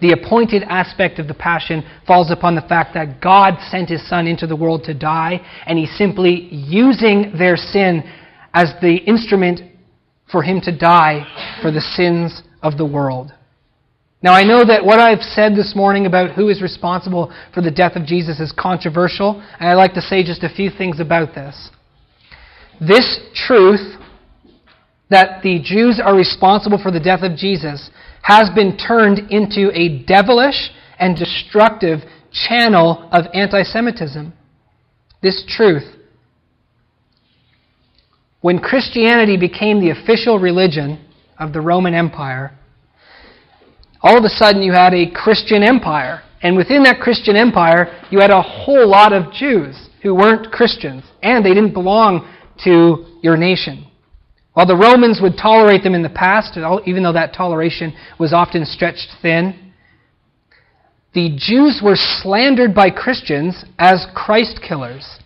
[SPEAKER 1] The appointed aspect of the passion falls upon the fact that God sent his Son into the world to die, and he's simply using their sin as the instrument for him to die for the sins of the world. Now, I know that what I've said this morning about who is responsible for the death of Jesus is controversial, and I'd like to say just a few things about this. This truth that the Jews are responsible for the death of Jesus has been turned into a devilish and destructive channel of anti Semitism. This truth. When Christianity became the official religion of the Roman Empire, all of a sudden you had a Christian empire. And within that Christian empire, you had a whole lot of Jews who weren't Christians, and they didn't belong to your nation. While the Romans would tolerate them in the past, even though that toleration was often stretched thin, the Jews were slandered by Christians as Christ killers.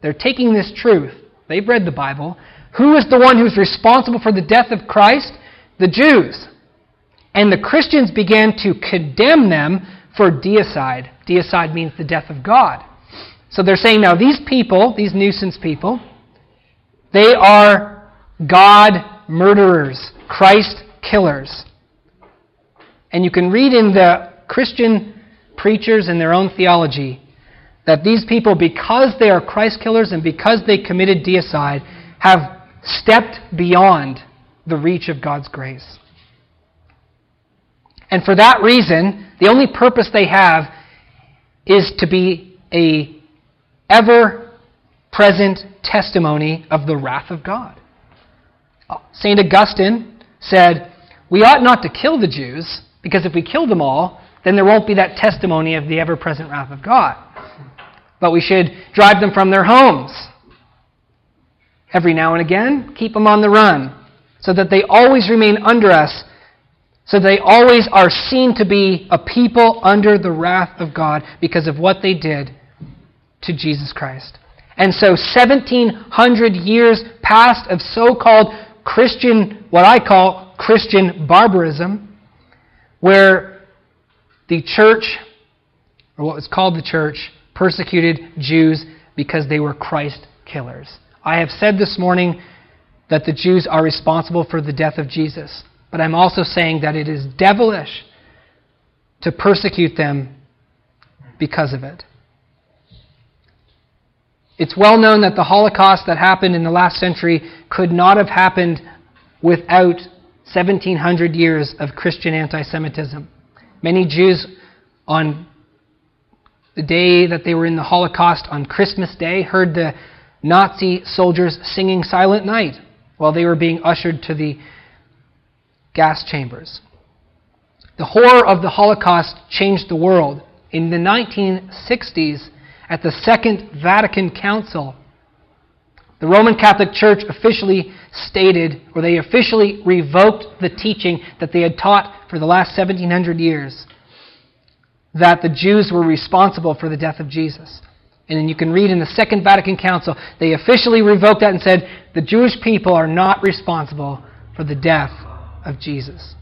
[SPEAKER 1] They're taking this truth. They've read the Bible. Who is the one who's responsible for the death of Christ? The Jews. And the Christians began to condemn them for deicide. Deicide means the death of God. So they're saying now these people, these nuisance people, they are God murderers, Christ killers. And you can read in the Christian preachers and their own theology that these people, because they are Christ killers and because they committed deicide, have stepped beyond the reach of God's grace. And for that reason, the only purpose they have is to be a ever present testimony of the wrath of God. St. Augustine said, We ought not to kill the Jews, because if we kill them all, then there won't be that testimony of the ever present wrath of God. But we should drive them from their homes. Every now and again, keep them on the run, so that they always remain under us, so they always are seen to be a people under the wrath of God because of what they did to Jesus Christ. And so 1700 years past of so-called Christian, what I call Christian barbarism, where the church, or what was called the church, persecuted Jews because they were Christ killers. I have said this morning that the Jews are responsible for the death of Jesus, but I'm also saying that it is devilish to persecute them because of it. It's well known that the Holocaust that happened in the last century could not have happened without 1700 years of Christian anti Semitism. Many Jews, on the day that they were in the Holocaust, on Christmas Day, heard the Nazi soldiers singing Silent Night while they were being ushered to the gas chambers. The horror of the Holocaust changed the world. In the 1960s, at the Second Vatican Council, the Roman Catholic Church officially stated, or they officially revoked the teaching that they had taught for the last 1700 years that the Jews were responsible for the death of Jesus. And then you can read in the Second Vatican Council, they officially revoked that and said the Jewish people are not responsible for the death of Jesus.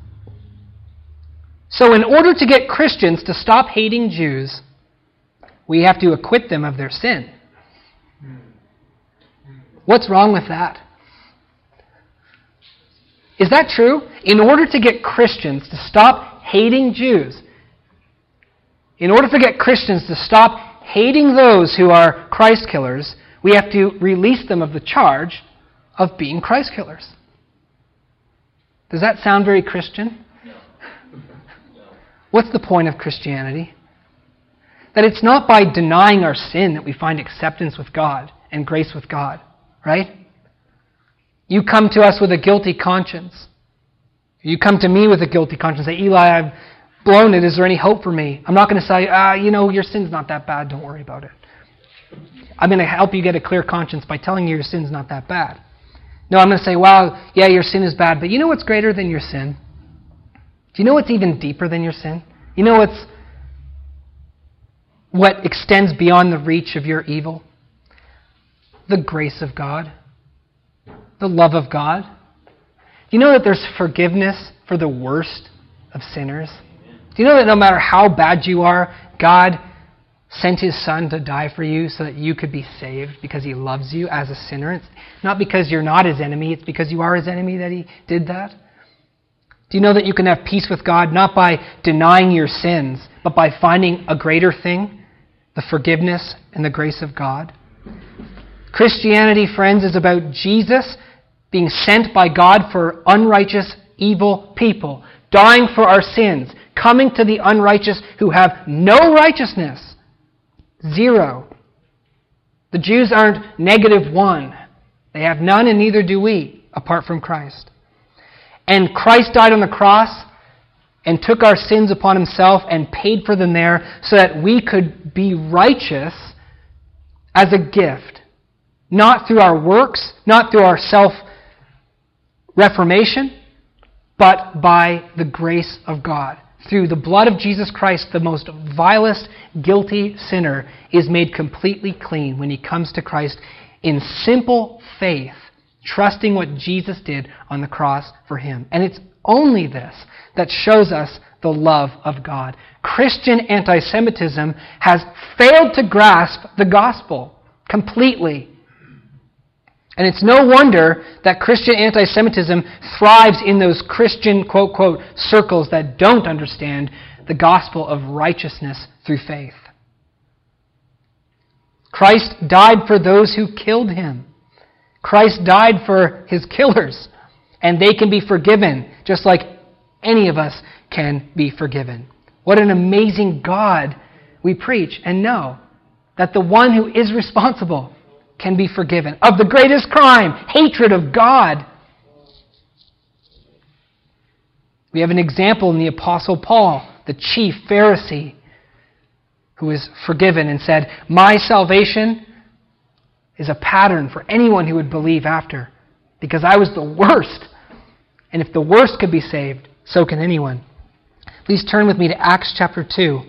[SPEAKER 1] So, in order to get Christians to stop hating Jews, we have to acquit them of their sin. What's wrong with that? Is that true? In order to get Christians to stop hating Jews, in order to get Christians to stop hating those who are Christ killers, we have to release them of the charge of being Christ killers. Does that sound very Christian? What's the point of Christianity? That it's not by denying our sin that we find acceptance with God and grace with God, right? You come to us with a guilty conscience. You come to me with a guilty conscience. Say, Eli, I've blown it. Is there any hope for me? I'm not going to say, ah, you know, your sin's not that bad. Don't worry about it. I'm going to help you get a clear conscience by telling you your sin's not that bad. No, I'm going to say, well, yeah, your sin is bad, but you know what's greater than your sin? Do you know what's even deeper than your sin? You know what's what extends beyond the reach of your evil? The grace of God, the love of God. Do you know that there's forgiveness for the worst of sinners? Do you know that no matter how bad you are, God sent his son to die for you so that you could be saved because he loves you as a sinner? It's not because you're not his enemy, it's because you are his enemy that he did that. Do you know that you can have peace with God not by denying your sins, but by finding a greater thing, the forgiveness and the grace of God? Christianity, friends, is about Jesus being sent by God for unrighteous, evil people, dying for our sins, coming to the unrighteous who have no righteousness. Zero. The Jews aren't negative one. They have none, and neither do we, apart from Christ. And Christ died on the cross and took our sins upon himself and paid for them there so that we could be righteous as a gift. Not through our works, not through our self reformation, but by the grace of God through the blood of Jesus Christ, the most vilest, guilty sinner is made completely clean when he comes to Christ in simple faith, trusting what Jesus did on the cross for him. And it's only this that shows us the love of God. Christian anti Semitism has failed to grasp the gospel completely. And it's no wonder that Christian anti Semitism thrives in those Christian, quote, quote, circles that don't understand the gospel of righteousness through faith. Christ died for those who killed him. Christ died for his killers, and they can be forgiven, just like any of us can be forgiven. What an amazing God we preach and know that the one who is responsible can be forgiven. Of the greatest crime, hatred of God, We have an example in the Apostle Paul, the chief Pharisee, who was forgiven and said, My salvation is a pattern for anyone who would believe after, because I was the worst. And if the worst could be saved, so can anyone. Please turn with me to Acts chapter 2.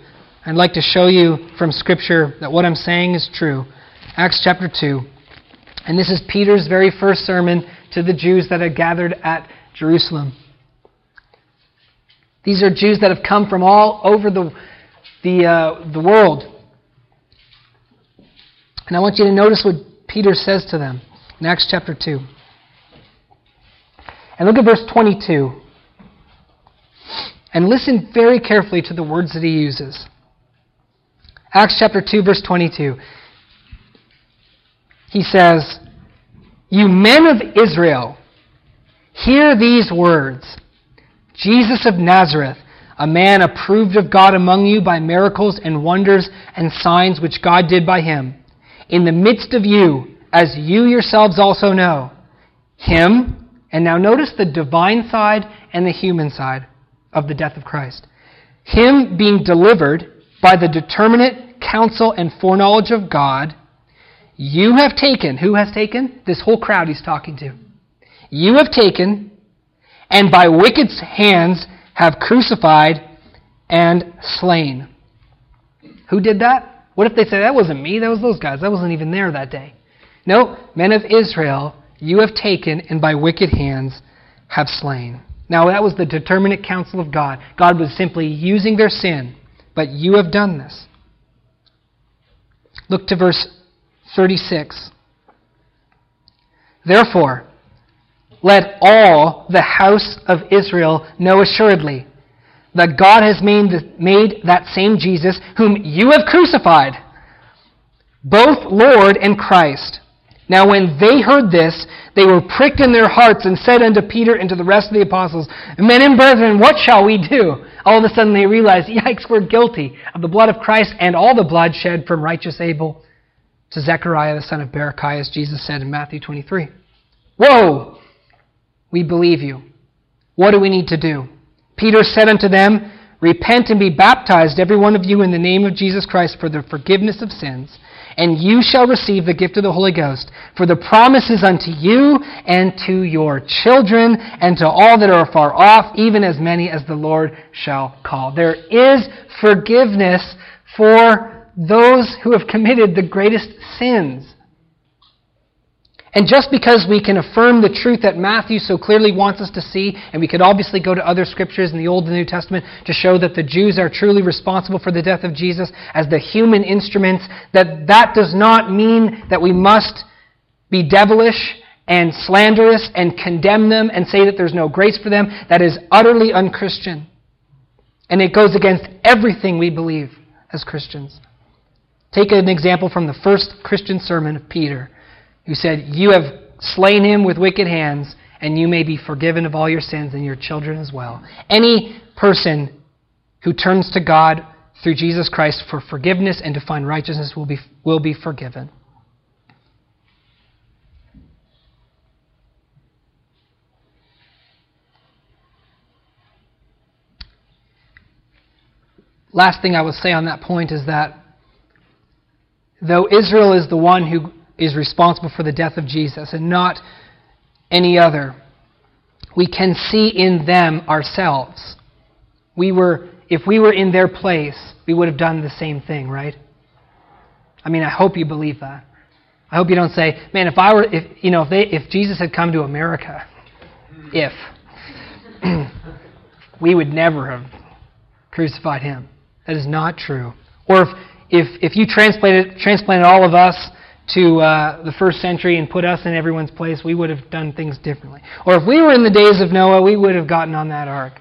[SPEAKER 1] I'd like to show you from Scripture that what I'm saying is true. Acts chapter 2. And this is Peter's very first sermon to the Jews that had gathered at Jerusalem. These are Jews that have come from all over the, the, uh, the world. And I want you to notice what Peter says to them in Acts chapter 2. And look at verse 22. And listen very carefully to the words that he uses. Acts chapter 2, verse 22. He says, You men of Israel, hear these words Jesus of Nazareth, a man approved of God among you by miracles and wonders and signs which God did by him, in the midst of you, as you yourselves also know. Him, and now notice the divine side and the human side of the death of Christ. Him being delivered by the determinate counsel and foreknowledge of God, you have taken, who has taken? This whole crowd he's talking to. You have taken, and by wicked hands have crucified and slain. Who did that? What if they say, that wasn't me, that was those guys, I wasn't even there that day? No, men of Israel, you have taken, and by wicked hands have slain. Now, that was the determinate counsel of God. God was simply using their sin, but you have done this. Look to verse 36. Therefore, let all the house of Israel know assuredly that God has made, made that same Jesus, whom you have crucified, both Lord and Christ. Now, when they heard this, they were pricked in their hearts and said unto Peter and to the rest of the apostles, Men and brethren, what shall we do? All of a sudden they realized, yikes, we're guilty of the blood of Christ and all the blood shed from righteous Abel to Zechariah the son of Berechiah, as Jesus said in Matthew 23. Whoa! We believe you. What do we need to do? Peter said unto them, Repent and be baptized, every one of you, in the name of Jesus Christ for the forgiveness of sins and you shall receive the gift of the Holy Ghost. For the promise is unto you and to your children and to all that are far off, even as many as the Lord shall call. There is forgiveness for those who have committed the greatest sins. And just because we can affirm the truth that Matthew so clearly wants us to see, and we could obviously go to other scriptures in the Old and New Testament to show that the Jews are truly responsible for the death of Jesus as the human instruments, that that does not mean that we must be devilish and slanderous and condemn them and say that there's no grace for them. That is utterly unchristian. And it goes against everything we believe as Christians. Take an example from the first Christian sermon of Peter who said, You have slain him with wicked hands, and you may be forgiven of all your sins and your children as well. Any person who turns to God through Jesus Christ for forgiveness and to find righteousness will be, will be forgiven. Last thing I would say on that point is that though Israel is the one who is responsible for the death of Jesus and not any other. We can see in them ourselves. We were, if we were in their place, we would have done the same thing, right? I mean, I hope you believe that. I hope you don't say, man, if I were, if, you know, if, they, if Jesus had come to America, if, we would never have crucified him. That is not true. Or if, if, if you transplanted, transplanted all of us to uh, the first century and put us in everyone's place, we would have done things differently. Or if we were in the days of Noah, we would have gotten on that ark.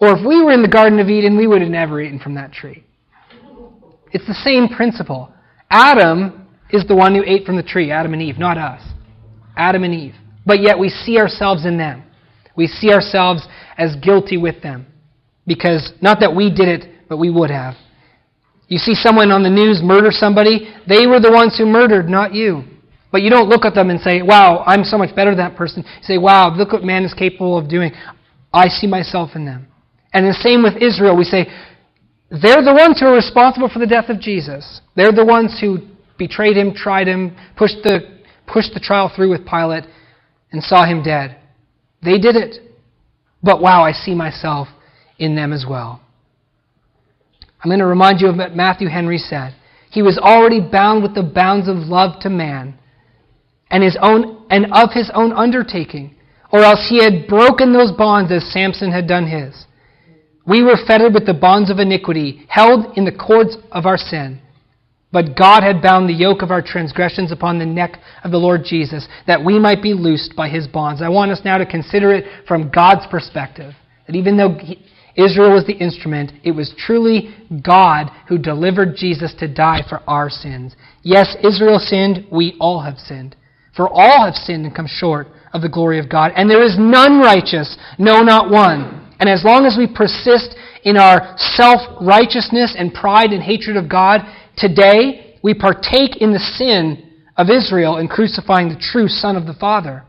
[SPEAKER 1] Or if we were in the Garden of Eden, we would have never eaten from that tree. It's the same principle. Adam is the one who ate from the tree, Adam and Eve, not us. Adam and Eve. But yet we see ourselves in them. We see ourselves as guilty with them. Because, not that we did it, but we would have. You see someone on the news murder somebody, they were the ones who murdered, not you. But you don't look at them and say, wow, I'm so much better than that person. You say, wow, look what man is capable of doing. I see myself in them. And the same with Israel. We say, they're the ones who are responsible for the death of Jesus. They're the ones who betrayed him, tried him, pushed the, pushed the trial through with Pilate, and saw him dead. They did it. But wow, I see myself in them as well. I'm going to remind you of what Matthew Henry said. He was already bound with the bounds of love to man and his own and of his own undertaking, or else he had broken those bonds as Samson had done his. We were fettered with the bonds of iniquity, held in the cords of our sin. But God had bound the yoke of our transgressions upon the neck of the Lord Jesus, that we might be loosed by his bonds. I want us now to consider it from God's perspective. That even though Israel was the instrument, it was truly God who delivered Jesus to die for our sins. Yes, Israel sinned, we all have sinned. For all have sinned and come short of the glory of God. And there is none righteous, no, not one. And as long as we persist in our self righteousness and pride and hatred of God, Today, we partake in the sin of Israel in crucifying the true Son of the Father.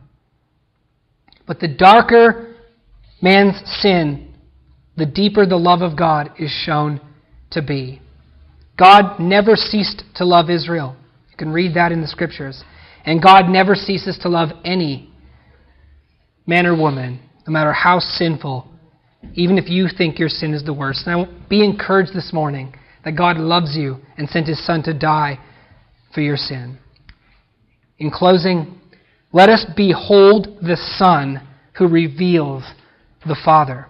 [SPEAKER 1] But the darker man's sin, the deeper the love of God is shown to be. God never ceased to love Israel. You can read that in the scriptures. And God never ceases to love any man or woman, no matter how sinful, even if you think your sin is the worst. I be encouraged this morning that God loves you and sent his Son to die for your sin. In closing, let us behold the Son who reveals the Father.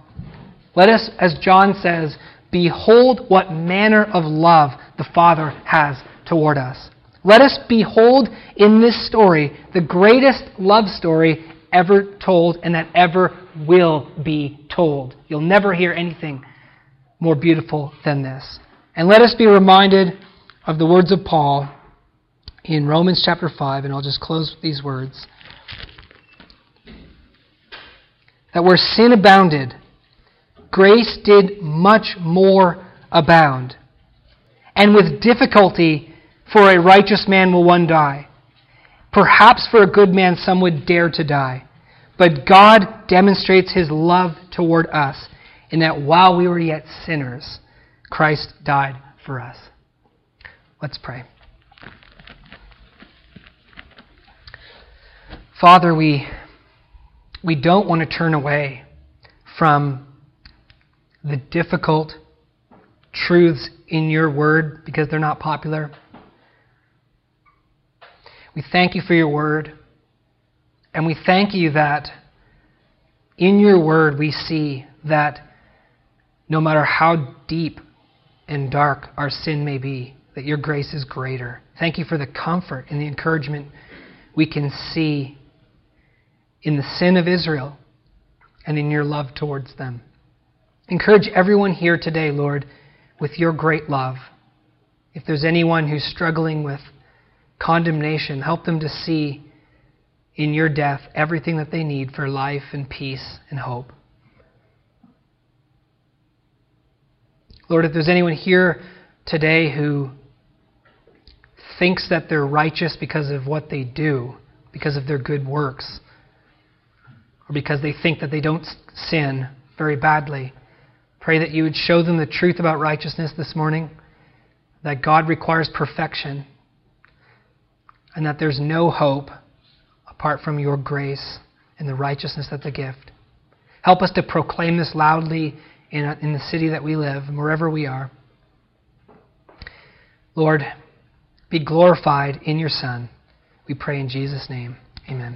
[SPEAKER 1] Let us, as John says, behold what manner of love the Father has toward us. Let us behold in this story the greatest love story ever told and that ever will be told. You'll never hear anything more beautiful than this. And let us be reminded of the words of Paul in Romans chapter 5, and I'll just close with these words. That where sin abounded, grace did much more abound. And with difficulty, for a righteous man will one die. Perhaps for a good man some would dare to die. But God demonstrates his love toward us in that while we were yet sinners, Christ died for us. Let's pray. Father, we, we don't want to turn away from the difficult truths in your word because they're not popular. We thank you for your word. And we thank you that in your word we see that no matter how deep and dark our sin may be, that your grace is greater. Thank you for the comfort and the encouragement we can see in the sin of Israel and in your love towards them. Encourage everyone here today, Lord, with your great love. If there's anyone who's struggling with condemnation, help them to see in your death everything that they need for life and peace and hope. Lord, if there's anyone here today who thinks that they're righteous because of what they do, because of their good works, or because they think that they don't sin very badly, pray that you would show them the truth about righteousness this morning, that God requires perfection, and that there's no hope apart from your grace and the righteousness that's a gift. Help us to proclaim this loudly in, in the city that we live wherever we are. Lord, be glorified in your Son. We pray in Jesus' name. Amen.